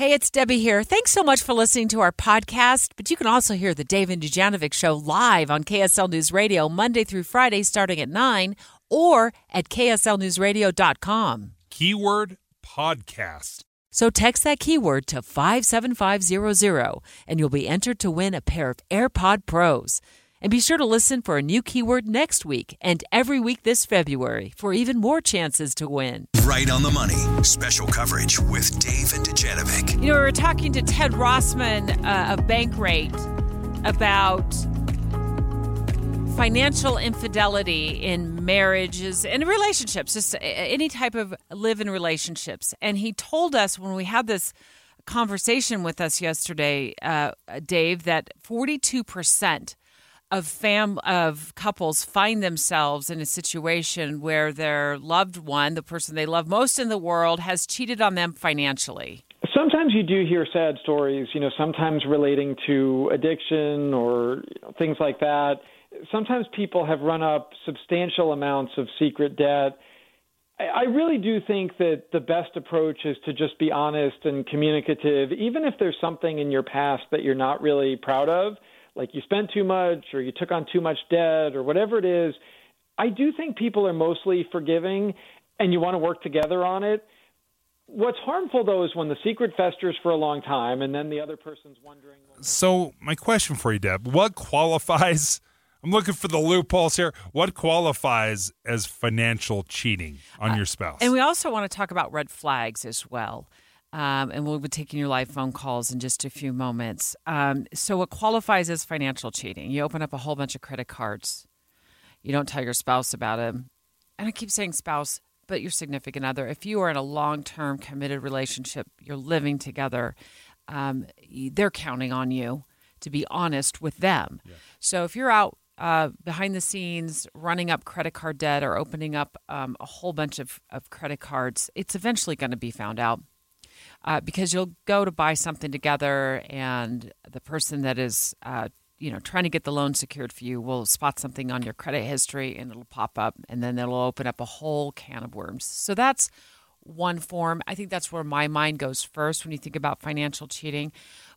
Hey, it's Debbie here. Thanks so much for listening to our podcast. But you can also hear the Dave and Dujanovic show live on KSL News Radio Monday through Friday starting at 9 or at kslnewsradio.com. Keyword podcast. So text that keyword to 57500 and you'll be entered to win a pair of AirPod Pros. And be sure to listen for a new keyword next week and every week this February for even more chances to win. Right on the money. Special coverage with Dave and Dujanovic. You know, we were talking to Ted Rossman uh, of Bankrate about financial infidelity in marriages and relationships, just any type of live in relationships. And he told us when we had this conversation with us yesterday, uh, Dave, that 42% of fam of couples find themselves in a situation where their loved one, the person they love most in the world, has cheated on them financially. Sometimes you do hear sad stories, you know, sometimes relating to addiction or you know, things like that. Sometimes people have run up substantial amounts of secret debt. I really do think that the best approach is to just be honest and communicative, even if there's something in your past that you're not really proud of like you spent too much or you took on too much debt or whatever it is, I do think people are mostly forgiving and you want to work together on it. What's harmful though is when the secret festers for a long time and then the other person's wondering. So, my question for you, Deb, what qualifies? I'm looking for the loopholes here. What qualifies as financial cheating on uh, your spouse? And we also want to talk about red flags as well. Um, and we'll be taking your live phone calls in just a few moments. Um, so, what qualifies as financial cheating? You open up a whole bunch of credit cards. You don't tell your spouse about it. And I keep saying spouse, but your significant other. If you are in a long term committed relationship, you're living together, um, they're counting on you to be honest with them. Yeah. So, if you're out uh, behind the scenes running up credit card debt or opening up um, a whole bunch of, of credit cards, it's eventually going to be found out uh, because you'll go to buy something together, and the person that is uh, you know trying to get the loan secured for you will spot something on your credit history, and it'll pop up, and then it'll open up a whole can of worms. So that's one form. I think that's where my mind goes first when you think about financial cheating.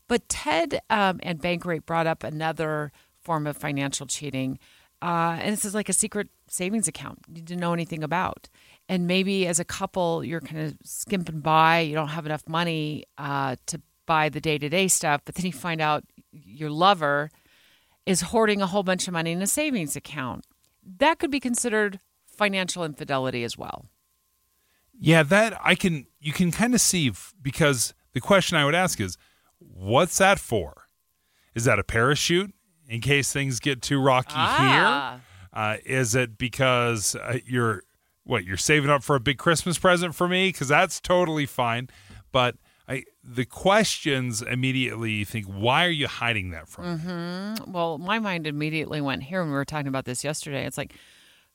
But Ted um, and Bankrate brought up another form of financial cheating. Uh, and this is like a secret savings account you didn't know anything about and maybe as a couple you're kind of skimping by you don't have enough money uh, to buy the day-to-day stuff but then you find out your lover is hoarding a whole bunch of money in a savings account. That could be considered financial infidelity as well. Yeah that i can you can kind of see because the question i would ask is what's that for? Is that a parachute in case things get too rocky ah. here uh, is it because uh, you're what you're saving up for a big Christmas present for me? Because that's totally fine. But I, the questions immediately you think, why are you hiding that from mm-hmm. Well, my mind immediately went here when we were talking about this yesterday. It's like,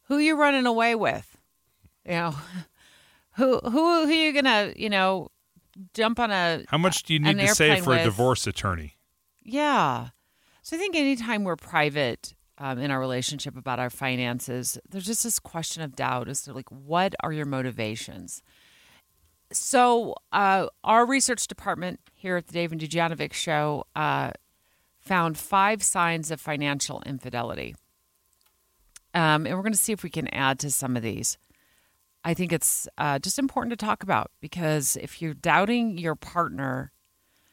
who are you running away with? You know, who who who are you gonna you know jump on a? How much do you need to save for with? a divorce attorney? Yeah, so I think anytime we're private um, in our relationship about our finances, there's just this question of doubt as to like, what are your motivations? So, uh, our research department here at the Dave and Dujanovic Show uh, found five signs of financial infidelity. Um, and we're going to see if we can add to some of these. I think it's uh, just important to talk about because if you're doubting your partner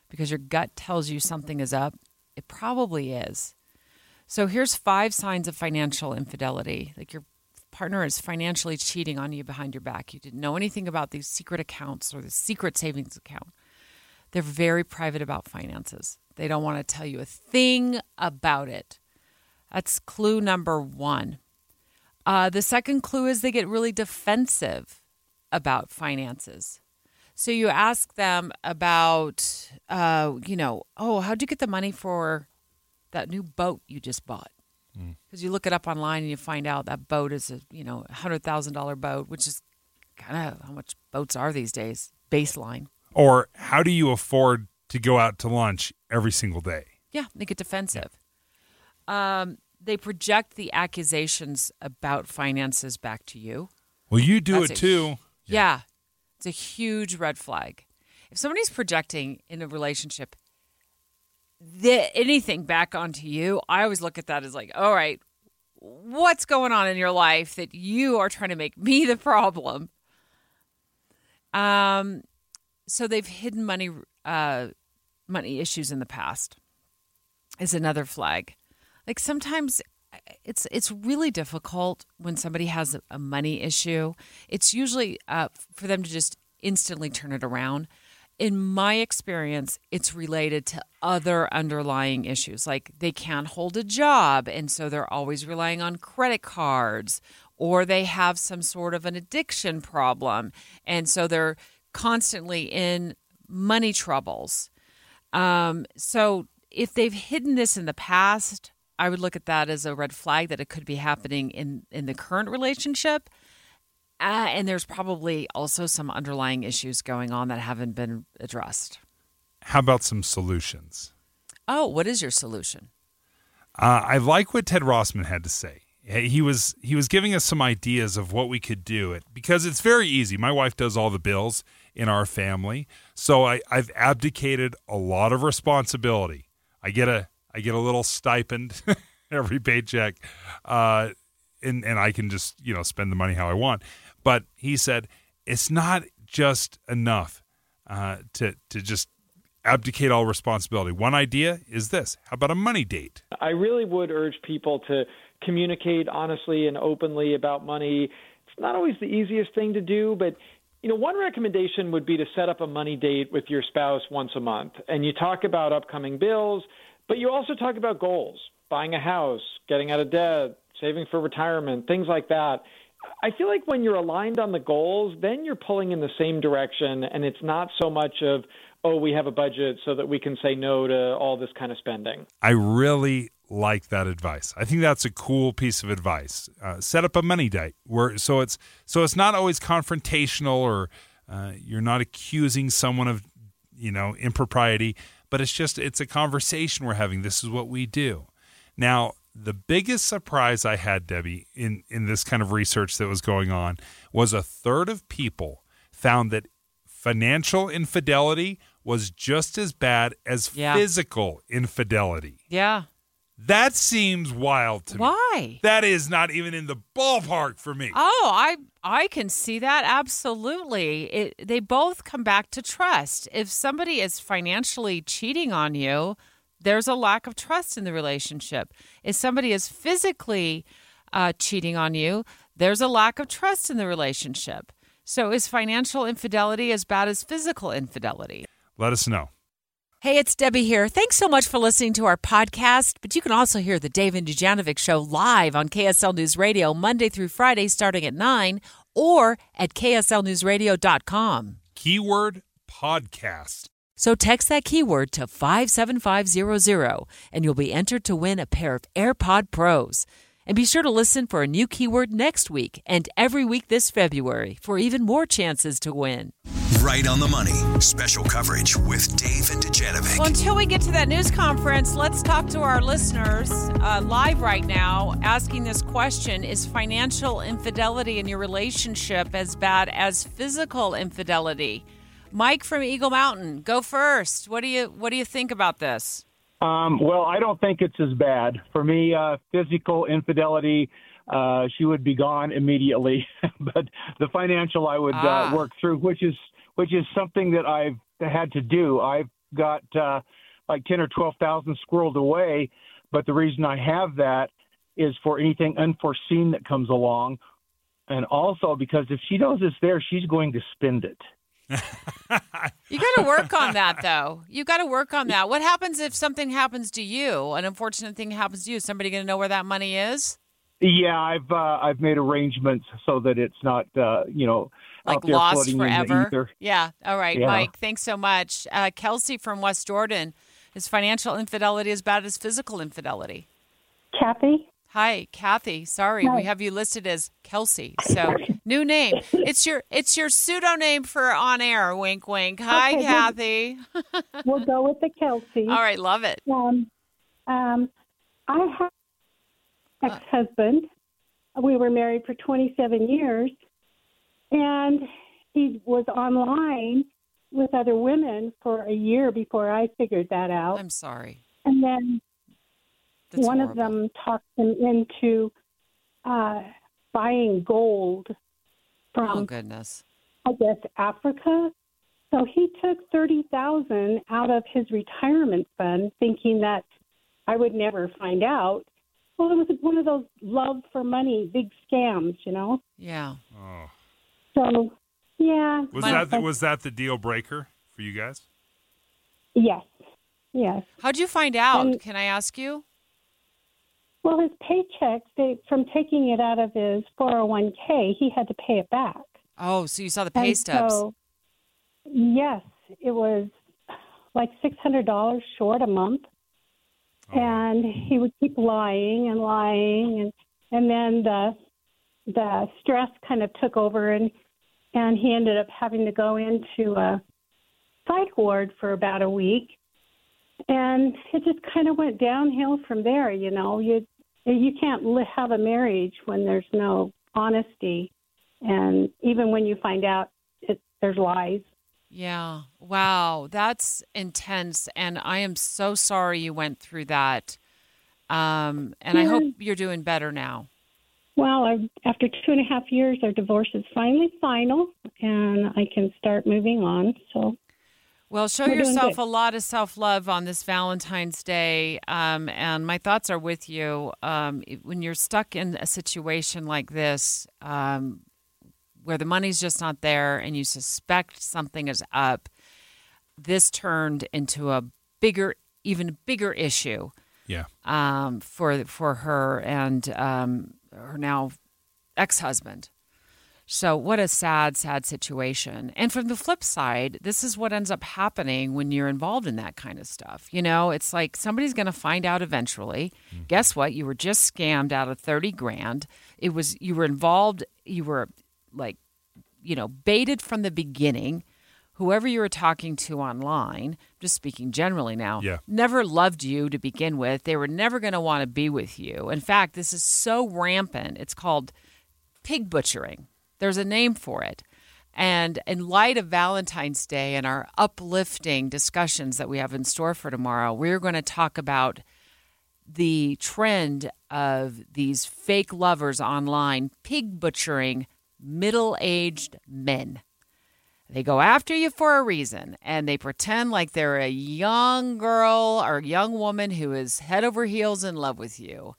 because your gut tells you something is up, it probably is. So here's five signs of financial infidelity. Like your partner is financially cheating on you behind your back. You didn't know anything about these secret accounts or the secret savings account. They're very private about finances. They don't want to tell you a thing about it. That's clue number one. Uh, the second clue is they get really defensive about finances. So you ask them about, uh, you know, oh, how'd you get the money for that new boat you just bought because mm. you look it up online and you find out that boat is a you know hundred thousand dollar boat, which is kind of how much boats are these days, baseline. Or how do you afford to go out to lunch every single day? Yeah, they get defensive. Yeah. Um, they project the accusations about finances back to you. Well, you do That's it a, too. Yeah. yeah, it's a huge red flag if somebody's projecting in a relationship the, anything back onto you, I always look at that as like, all right, what's going on in your life that you are trying to make me the problem? Um, so they've hidden money, uh, money issues in the past. Is another flag. Like sometimes it's it's really difficult when somebody has a, a money issue. It's usually uh, for them to just instantly turn it around. In my experience, it's related to other underlying issues, like they can't hold a job, and so they're always relying on credit cards, or they have some sort of an addiction problem, and so they're constantly in money troubles. Um, so if they've hidden this in the past, I would look at that as a red flag that it could be happening in in the current relationship. Uh, and there's probably also some underlying issues going on that haven't been addressed. How about some solutions? Oh, what is your solution? Uh, I like what Ted Rossman had to say. He was he was giving us some ideas of what we could do it because it's very easy. My wife does all the bills in our family, so I, I've abdicated a lot of responsibility. I get a I get a little stipend every paycheck, uh, and and I can just you know spend the money how I want. But he said it's not just enough uh, to to just abdicate all responsibility. One idea is this: how about a money date? I really would urge people to communicate honestly and openly about money. It's not always the easiest thing to do, but you know, one recommendation would be to set up a money date with your spouse once a month, and you talk about upcoming bills but you also talk about goals, buying a house, getting out of debt, saving for retirement, things like that. I feel like when you're aligned on the goals, then you're pulling in the same direction, and it's not so much of, oh, we have a budget so that we can say no to all this kind of spending. I really like that advice. I think that's a cool piece of advice. Uh, set up a money date where so it's so it's not always confrontational or uh, you're not accusing someone of you know impropriety but it's just it's a conversation we're having. This is what we do. Now, the biggest surprise I had, Debbie, in in this kind of research that was going on was a third of people found that financial infidelity was just as bad as yeah. physical infidelity. Yeah. That seems wild to me. Why? That is not even in the ballpark for me. Oh, I I can see that absolutely. It, they both come back to trust. If somebody is financially cheating on you, there's a lack of trust in the relationship. If somebody is physically uh, cheating on you, there's a lack of trust in the relationship. So, is financial infidelity as bad as physical infidelity? Let us know. Hey, it's Debbie here. Thanks so much for listening to our podcast. But you can also hear the Dave and Dujanovic Show live on KSL News Radio Monday through Friday starting at 9 or at kslnewsradio.com. Keyword podcast. So text that keyword to 57500 and you'll be entered to win a pair of AirPod Pros. And be sure to listen for a new keyword next week and every week this February for even more chances to win. Right on the money. Special coverage with Dave and Dujanovic. Well, until we get to that news conference, let's talk to our listeners uh, live right now asking this question Is financial infidelity in your relationship as bad as physical infidelity? Mike from Eagle Mountain, go first. What do you what do you think about this? Um, well, I don't think it's as bad. For me, uh, physical infidelity, uh, she would be gone immediately. but the financial, I would uh, ah. uh, work through, which is which is something that I've had to do. I've got uh, like ten or twelve thousand squirreled away, but the reason I have that is for anything unforeseen that comes along, and also because if she knows it's there, she's going to spend it you got to work on that, though. You got to work on that. What happens if something happens to you? An unfortunate thing happens to you. Somebody going to know where that money is? Yeah, I've uh, I've made arrangements so that it's not uh, you know like lost forever. Yeah. All right, yeah. Mike. Thanks so much. Uh, Kelsey from West Jordan. Is financial infidelity as bad as physical infidelity? Kathy. Hi, Kathy. Sorry, Hi. we have you listed as Kelsey. So new name. It's your it's your pseudonym for on air. Wink, wink. Hi, okay, Kathy. we'll go with the Kelsey. All right, love it. Um, um, I have ex-husband. We were married for 27 years, and he was online with other women for a year before I figured that out. I'm sorry. And then That's one horrible. of them talked him into uh, buying gold from Oh goodness. I guess Africa. So he took thirty thousand out of his retirement fund, thinking that I would never find out. Well, it was one of those love for money big scams, you know. Yeah. Oh. So, yeah. Was My- that the, was that the deal breaker for you guys? Yes, yes. How'd you find out? Um, Can I ask you? Well, his paycheck, they, from taking it out of his 401k, he had to pay it back. Oh, so you saw the pay And stubs. So, yes, it was like six hundred dollars short a month, Oh. and he would keep lying and lying, and and then the the stress kind of took over, and and he ended up having to go into a psych ward for about a week, and it just kind of went downhill from there. You know, you you can't have a marriage when there's no honesty, and even when you find out it, there's lies. Yeah. Wow. That's intense. And I am so sorry you went through that. Um, and I hope you're doing better now. Well, I, after two and a half years, our divorce is finally final, and I can start moving on. So, Well, show We're yourself a lot of self love on this Valentine's Day. Um, and my thoughts are with you. Um, when you're stuck in a situation like this, um, where the money's just not there and you suspect something is up, this turned into a bigger, even bigger issue Yeah. um, for for her and um, her now ex husband. So what a sad, sad situation. And from the flip side, this is what ends up happening when you're involved in that kind of stuff. You know, it's like somebody's going to find out eventually. Mm-hmm. Guess what? You were just scammed out of thirty grand. It was you were involved. You were like, you know, baited from the beginning. Whoever you were talking to online, just speaking generally now, Yeah. never loved you to begin with. They were never going to want to be with you. In fact, this is so rampant. It's called pig butchering. There's a name for it. And in light of Valentine's Day and our uplifting discussions that we have in store for tomorrow, we're going to talk about the trend of these fake lovers online pig butchering middle aged men. They go after you for a reason and they pretend like they're a young girl or young woman who is head over heels in love with you.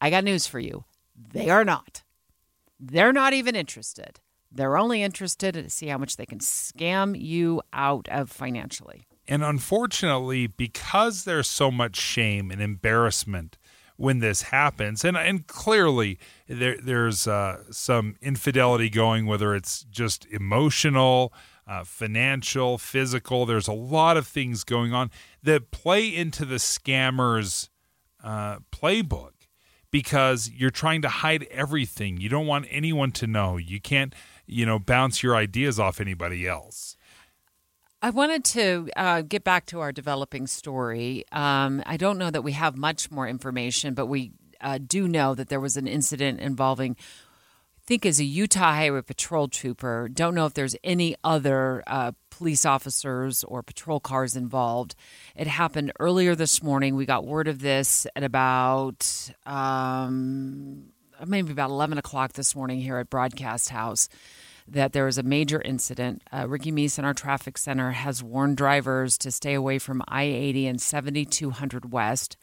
I got news for you. They are not. They're not even interested. They're only interested to see how much they can scam you out of financially. And unfortunately, because there's so much shame and embarrassment when this happens, and and clearly there there's uh, some infidelity going, whether it's just emotional, uh, financial, physical. There's a lot of things going on that play into the scammers' uh, playbook because you're trying to hide everything. You don't want anyone to know. You can't, you know, bounce your ideas off anybody else. I wanted to uh, get back to our developing story. Um, I don't know that we have much more information, but we uh, do know that there was an incident involving, think, as a Utah Highway Patrol trooper. Don't know if there's any other uh, police officers or patrol cars involved. It happened earlier this morning. We got word of this at about um, maybe about 11 o'clock this morning here at Broadcast House that there was a major incident. Uh, Ricky Meese in our traffic center has warned drivers to stay away from I 80 and 7200 West.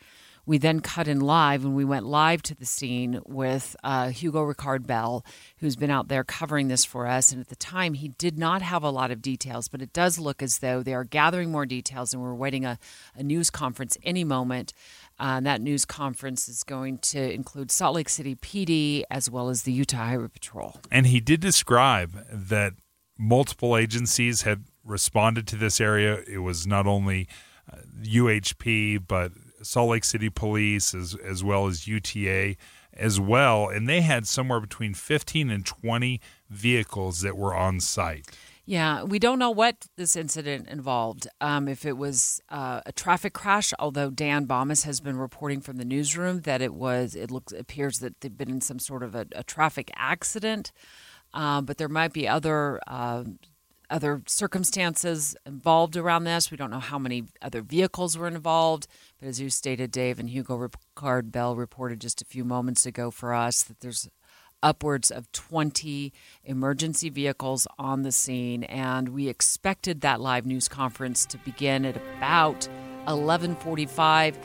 We then cut in live and we went live to the scene with uh, Hugo Ricard Bell, who's been out there covering this for us. And at the time, he did not have a lot of details, but it does look as though they are gathering more details and we're waiting a, a news conference any moment. Uh, and that news conference is going to include Salt Lake City PD as well as the Utah Highway Patrol. And he did describe that multiple agencies had responded to this area. It was not only uh, UHP, but Salt Lake City Police, as, as well as UTA as well. And they had somewhere between 15 and 20 vehicles that were on site. Yeah, we don't know what this incident involved. Um, if it was uh, a traffic crash, although Dan Bammes has been reporting from the newsroom that it was, it looks appears that they've been in some sort of a, a traffic accident. Uh, but there might be other uh, other circumstances involved around this. We don't know how many other vehicles were involved. But as you stated, Dave, and Hugo Ricard Bell reported just a few moments ago for us that there's upwards of 20 emergency vehicles on the scene. And we expected that live news conference to begin at about 1145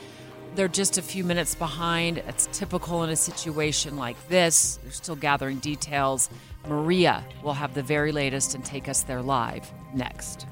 they're just a few minutes behind. It's typical in a situation like this. They're still gathering details. Maria will have the very latest and take us there live next.